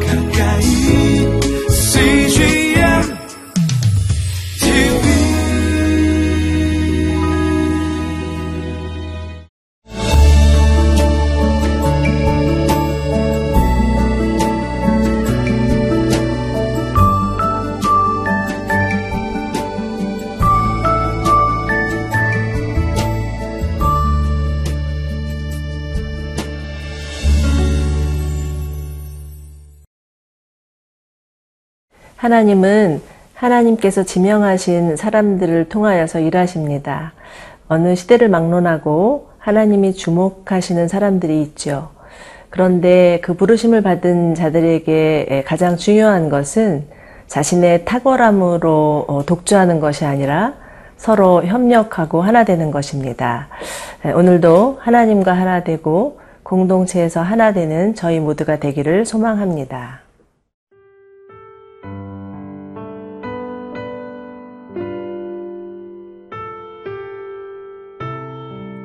가까 하나님은 하나님께서 지명하신 사람들을 통하여서 일하십니다. 어느 시대를 막론하고 하나님이 주목하시는 사람들이 있죠. 그런데 그 부르심을 받은 자들에게 가장 중요한 것은 자신의 탁월함으로 어, 독주하는 것이 아니라 서로 협력하고 하나 되는 것입니다. 오늘도 하나님과 하나 되고 공동체에서 하나 되는 저희 모두가 되기를 소망합니다.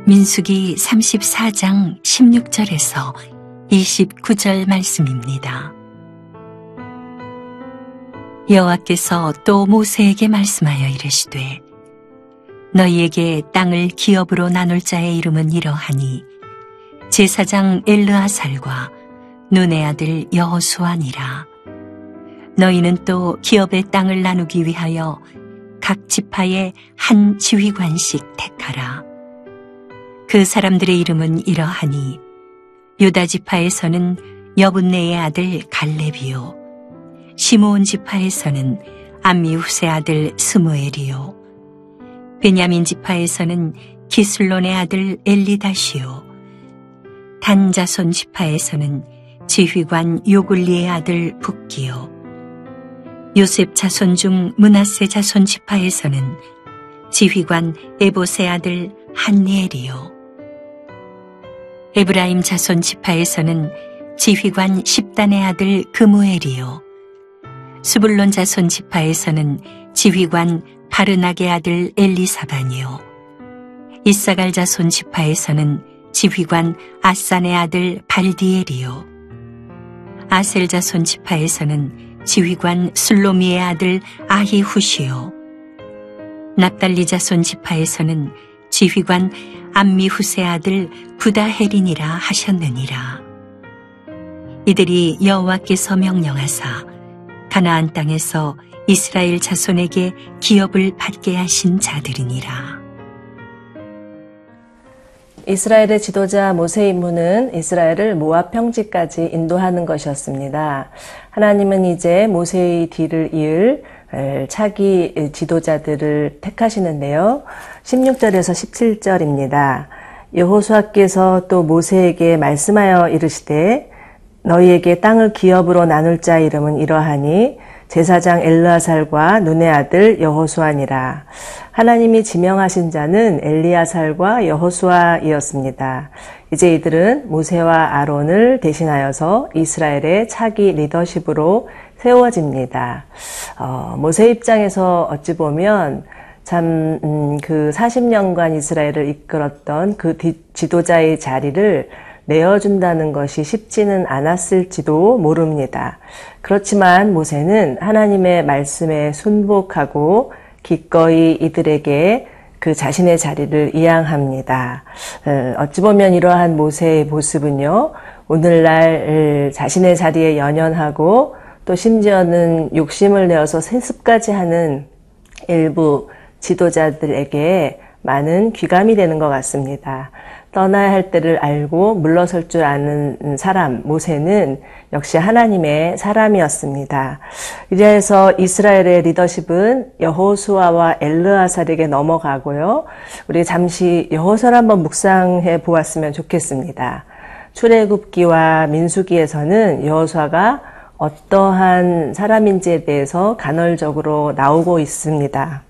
민수기 34장 16절에서 29절 말씀입니다. 여호와께서 또 모세에게 말씀하여 이르시되 너희에게 땅을 기업으로 나눌 자의 이름은 이러하니 제사장 엘르아살과 눈의 아들 여호수아니라 너희는 또 기업의 땅을 나누기 위하여 각 지파에 한 지휘관씩 택하라 그 사람들의 이름은 이러하니 유다 지파에서는 여분네의 아들 갈렙이요 시므온 지파에서는 암미후세 아들 스무엘이요 베냐민 지파에서는 기슬론의 아들 엘리다시요 단자손 지파에서는 지휘관 요굴리의 아들 북기요 요셉 자손 중 문하세 자손 지파에서는 지휘관 에보세 아들 한니엘이요 에브라임 자손 지파에서는 지휘관 십단의 아들 그무엘이요. 수불론 자손 지파에서는 지휘관 바르나게 아들 엘리사반이요. 이사갈 자손 지파에서는 지휘관 아산의 아들 발디엘이요. 아셀 자손 지파에서는 지휘관 술로미의 아들 아히후시요. 납달리 자손 지파에서는 지휘관 암미 후세 아들 부다헤린이라 하셨느니라. 이들이 여호와께서 명령하사 가나안 땅에서 이스라엘 자손에게 기업을 받게 하신 자들이니라. 이스라엘의 지도자 모세 임무는 이스라엘을 모압 평지까지 인도하는 것이었습니다. 하나님은 이제 모세의 뒤를 이을 차기 지도자들을 택하시는데요. 16절에서 17절입니다. 여호수아께서 또 모세에게 말씀하여 이르시되 너희에게 땅을 기업으로 나눌 자 이름은 이러하니 제사장 엘르아살과 눈의 아들 여호수아니라. 하나님이 지명하신 자는 엘리아살과 여호수아이었습니다. 이제 이들은 모세와 아론을 대신하여서 이스라엘의 차기 리더십으로 세워집니다. 어, 모세 입장에서 어찌 보면 참그 음, 40년간 이스라엘을 이끌었던 그 지도자의 자리를 내어준다는 것이 쉽지는 않았을지도 모릅니다. 그렇지만 모세는 하나님의 말씀에 순복하고 기꺼이 이들에게 그 자신의 자리를 이양합니다. 어, 어찌 보면 이러한 모세의 모습은요, 오늘날 자신의 자리에 연연하고 또 심지어는 욕심을 내어서 세습까지 하는 일부 지도자들에게 많은 귀감이 되는 것 같습니다. 떠나야 할 때를 알고 물러설 줄 아는 사람, 모세는 역시 하나님의 사람이었습니다. 이래서 이스라엘의 리더십은 여호수아와 엘르아살에게 넘어가고요. 우리 잠시 여호수아를 한번 묵상해 보았으면 좋겠습니다. 출애굽기와 민수기에서는 여호수아가 어떠한 사람인지에 대해서 간헐적으로 나오고 있습니다.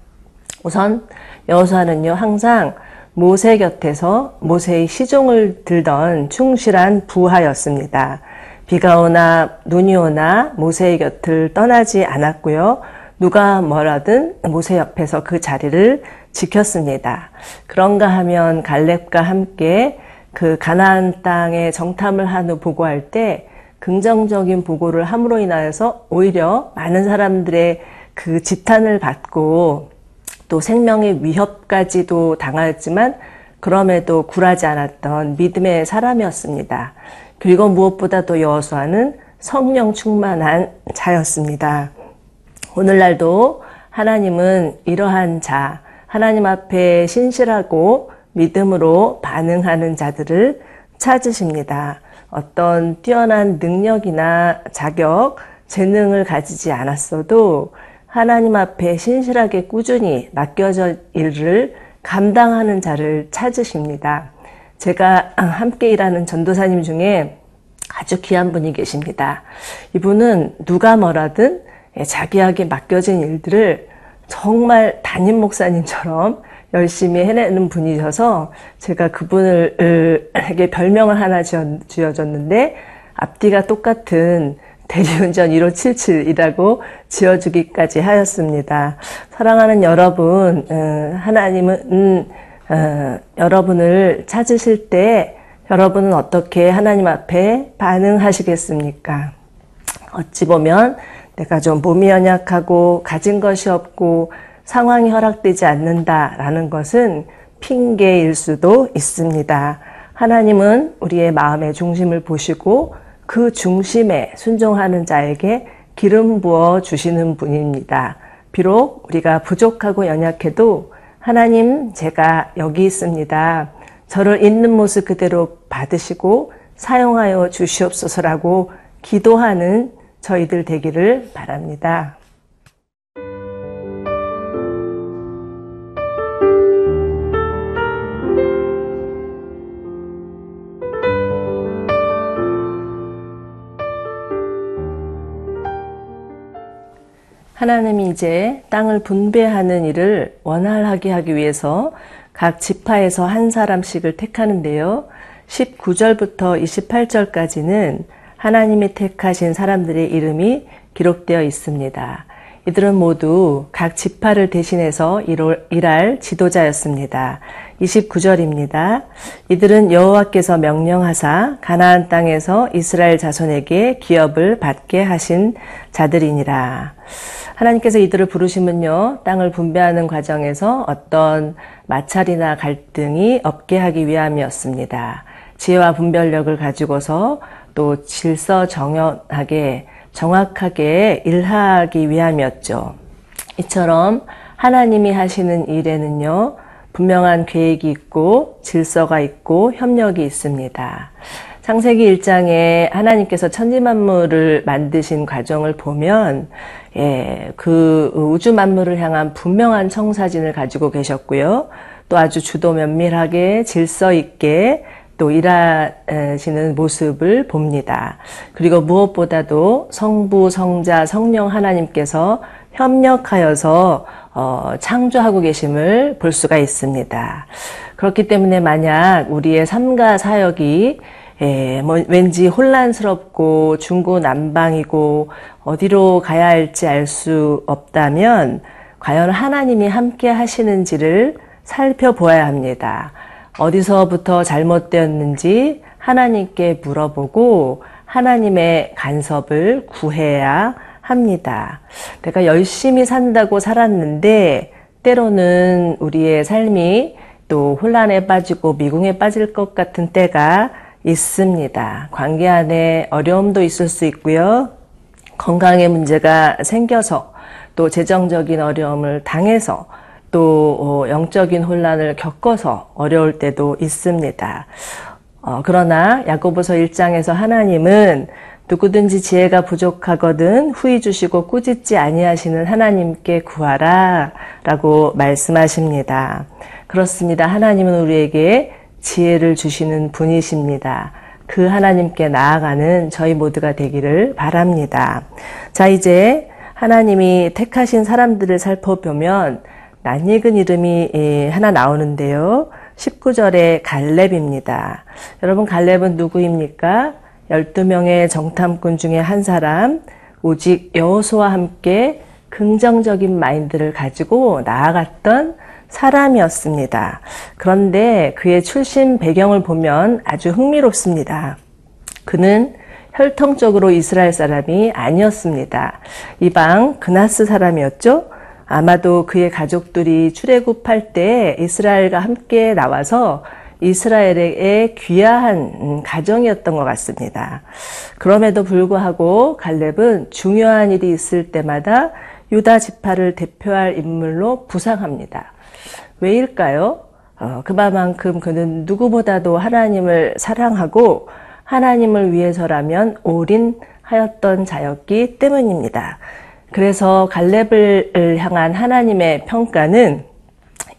우선 여호수아는요 항상 모세 곁에서 모세의 시종을 들던 충실한 부하였습니다. 비가 오나 눈이 오나 모세의 곁을 떠나지 않았고요. 누가 뭐라든 모세 옆에서 그 자리를 지켰습니다. 그런가 하면 갈렙과 함께 그 가나안 땅에 정탐을 한 후 보고할 때 긍정적인 보고를 함으로 인하여서 오히려 많은 사람들의 그 지탄을 받고 또 생명의 위협까지도 당하였지만 그럼에도 굴하지 않았던 믿음의 사람이었습니다. 그리고 무엇보다도 여호수아는 성령 충만한 자였습니다. 오늘날도 하나님은 이러한 자, 하나님 앞에 신실하고 믿음으로 반응하는 자들을 찾으십니다. 어떤 뛰어난 능력이나 자격, 재능을 가지지 않았어도 하나님 앞에 신실하게 꾸준히 맡겨져 일을 감당하는 자를 찾으십니다. 제가 함께 일하는 전도사님 중에 아주 귀한 분이 계십니다. 이분은 누가 뭐라든 자기에게 맡겨진 일들을 정말 담임 목사님처럼 열심히 해내는 분이셔서 제가 그분을 에게 별명을 하나 지어줬는데 앞뒤가 똑같은 대리운전 1577이라고 지어주기까지 하였습니다. 사랑하는 여러분, 어, 하나님은 음, 어, 여러분을 찾으실 때 여러분은 어떻게 하나님 앞에 반응하시겠습니까? 어찌 보면 내가 좀 몸이 연약하고 가진 것이 없고 상황이 허락되지 않는다라는 것은 핑계일 수도 있습니다. 하나님은 우리의 마음의 중심을 보시고 그 중심에 순종하는 자에게 기름 부어 주시는 분입니다. 비록 우리가 부족하고 연약해도 하나님 제가 여기 있습니다. 저를 있는 모습 그대로 받으시고 사용하여 주시옵소서라고 기도하는 저희들 되기를 바랍니다. 하나님이 이제 땅을 분배하는 일을 원활하게 하기 위해서 각 지파에서 한 사람씩을 택하는데요. 19절부터 28절까지는 하나님이 택하신 사람들의 이름이 기록되어 있습니다. 이들은 모두 각 지파를 대신해서 일할 지도자였습니다. 29절입니다. 이들은 여호와께서 명령하사 가나안 땅에서 이스라엘 자손에게 기업을 받게 하신 자들이니라. 하나님께서 이들을 부르시면요, 땅을 분배하는 과정에서 어떤 마찰이나 갈등이 없게 하기 위함이었습니다. 지혜와 분별력을 가지고서 또 질서 정연하게, 정확하게 일하기 위함이었죠. 이처럼 하나님이 하시는 일에는요, 분명한 계획이 있고 질서가 있고 협력이 있습니다. 창세기 1장에 하나님께서 천지 만물을 만드신 과정을 보면 예, 그 우주 만물을 향한 분명한 청사진을 가지고 계셨고요. 또 아주 주도 면밀하게 질서 있게 또 일하시는 모습을 봅니다. 그리고 무엇보다도 성부, 성자, 성령 하나님께서 협력하여서 어, 창조하고 계심을 볼 수가 있습니다. 그렇기 때문에 만약 우리의 삶과 사역이 예, 뭐 왠지 혼란스럽고 중구난방이고 어디로 가야 할지 알 수 없다면 과연 하나님이 함께 하시는지를 살펴보아야 합니다. 어디서부터 잘못되었는지 하나님께 물어보고 하나님의 간섭을 구해야 합니다. 내가 열심히 산다고 살았는데 때로는 우리의 삶이 또 혼란에 빠지고 미궁에 빠질 것 같은 때가 있습니다. 관계 안에 어려움도 있을 수 있고요. 건강에 문제가 생겨서 또 재정적인 어려움을 당해서 또 어, 영적인 혼란을 겪어서 어려울 때도 있습니다. 어, 그러나 야고보서 1장에서 하나님은 누구든지 지혜가 부족하거든 후히 주시고 꾸짖지 아니하시는 하나님께 구하라 라고 말씀하십니다. 그렇습니다. 하나님은 우리에게 지혜를 주시는 분이십니다. 그 하나님께 나아가는 저희 모두가 되기를 바랍니다. 자, 이제 하나님이 택하신 사람들을 살펴보면 낯익은 이름이 예, 하나 나오는데요. 19절에 갈렙입니다. 여러분, 갈렙은 누구입니까? 12명의 정탐꾼 중에 한 사람, 오직 여호수와 함께 긍정적인 마인드를 가지고 나아갔던 사람이었습니다. 그런데 그의 출신 배경을 보면 아주 흥미롭습니다. 그는 혈통적으로 이스라엘 사람이 아니었습니다. 이방 그나스 사람이었죠. 아마도 그의 가족들이 출애굽할 때 이스라엘과 함께 나와서 이스라엘의 귀화한 음, 가정이었던 것 같습니다. 그럼에도 불구하고 갈렙은 중요한 일이 있을 때마다 유다 지파를 대표할 인물로 부상합니다. 왜일까요? 어, 그만큼 그는 누구보다도 하나님을 사랑하고 하나님을 위해서라면 올인하였던 자였기 때문입니다. 그래서 갈렙을 향한 하나님의 평가는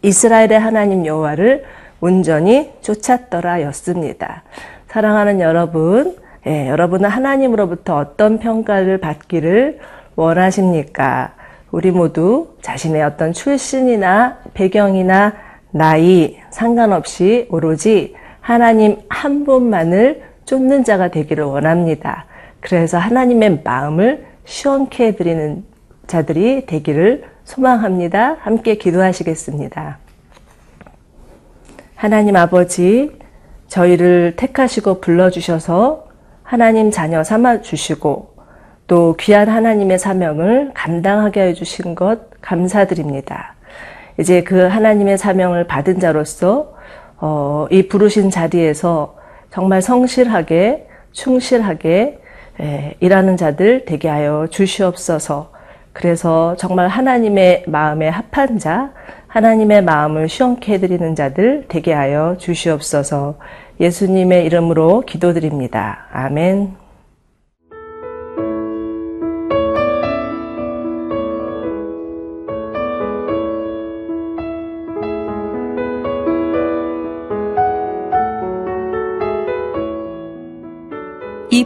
이스라엘의 하나님 여호와를 온전히 쫓았더라였습니다. 사랑하는 여러분, 예, 여러분은 하나님으로부터 어떤 평가를 받기를 원하십니까? 우리 모두 자신의 어떤 출신이나 배경이나 나이 상관없이 오로지 하나님 한 분만을 쫓는 자가 되기를 원합니다. 그래서 하나님의 마음을 시원케 해드리는 자들이 되기를 소망합니다. 함께 기도하시겠습니다. 하나님 아버지, 저희를 택하시고 불러주셔서 하나님 자녀 삼아 주시고 또 귀한 하나님의 사명을 감당하게 해주신 것 감사드립니다. 이제 그 하나님의 사명을 받은 자로서 어, 이 부르신 자리에서 정말 성실하게 충실하게 에, 일하는 자들 되게 하여 주시옵소서. 그래서 정말 하나님의 마음에 합한 자, 하나님의 마음을 시원케 해드리는 자들 되게 하여 주시옵소서. 예수님의 이름으로 기도드립니다. 아멘.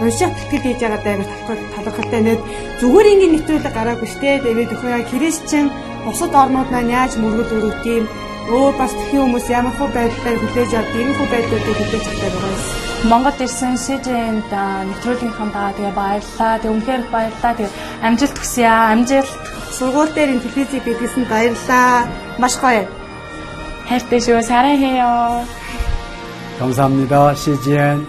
уншаад тэтгэл хийж байгаа даа талхал талхалтай нэг зүгээр ингээд нэвтрүүлэг гараагүй штэ тэгээд өхөө яа христчэн бусад орнууд маань яаж мөргөл өрөвт юм өөр бас тхэн хүмүүс ямар хөө байдлаар хүлээж авд ийм хөө байдлуудыг хүлээж авдаг байгаа юм. Монгол ирсэн СЖН-д нэвтрүүлгийнхаа тэгээ баярлаа. Тэг үнхээр баярлаа. Тэг амжилт хүсье аа. Амжилт. Сургууль дээр ин телевизийг бидлсэн баярлаа. Маш гоё. хайртай шүү. 사랑해요. 감사합니다. CGN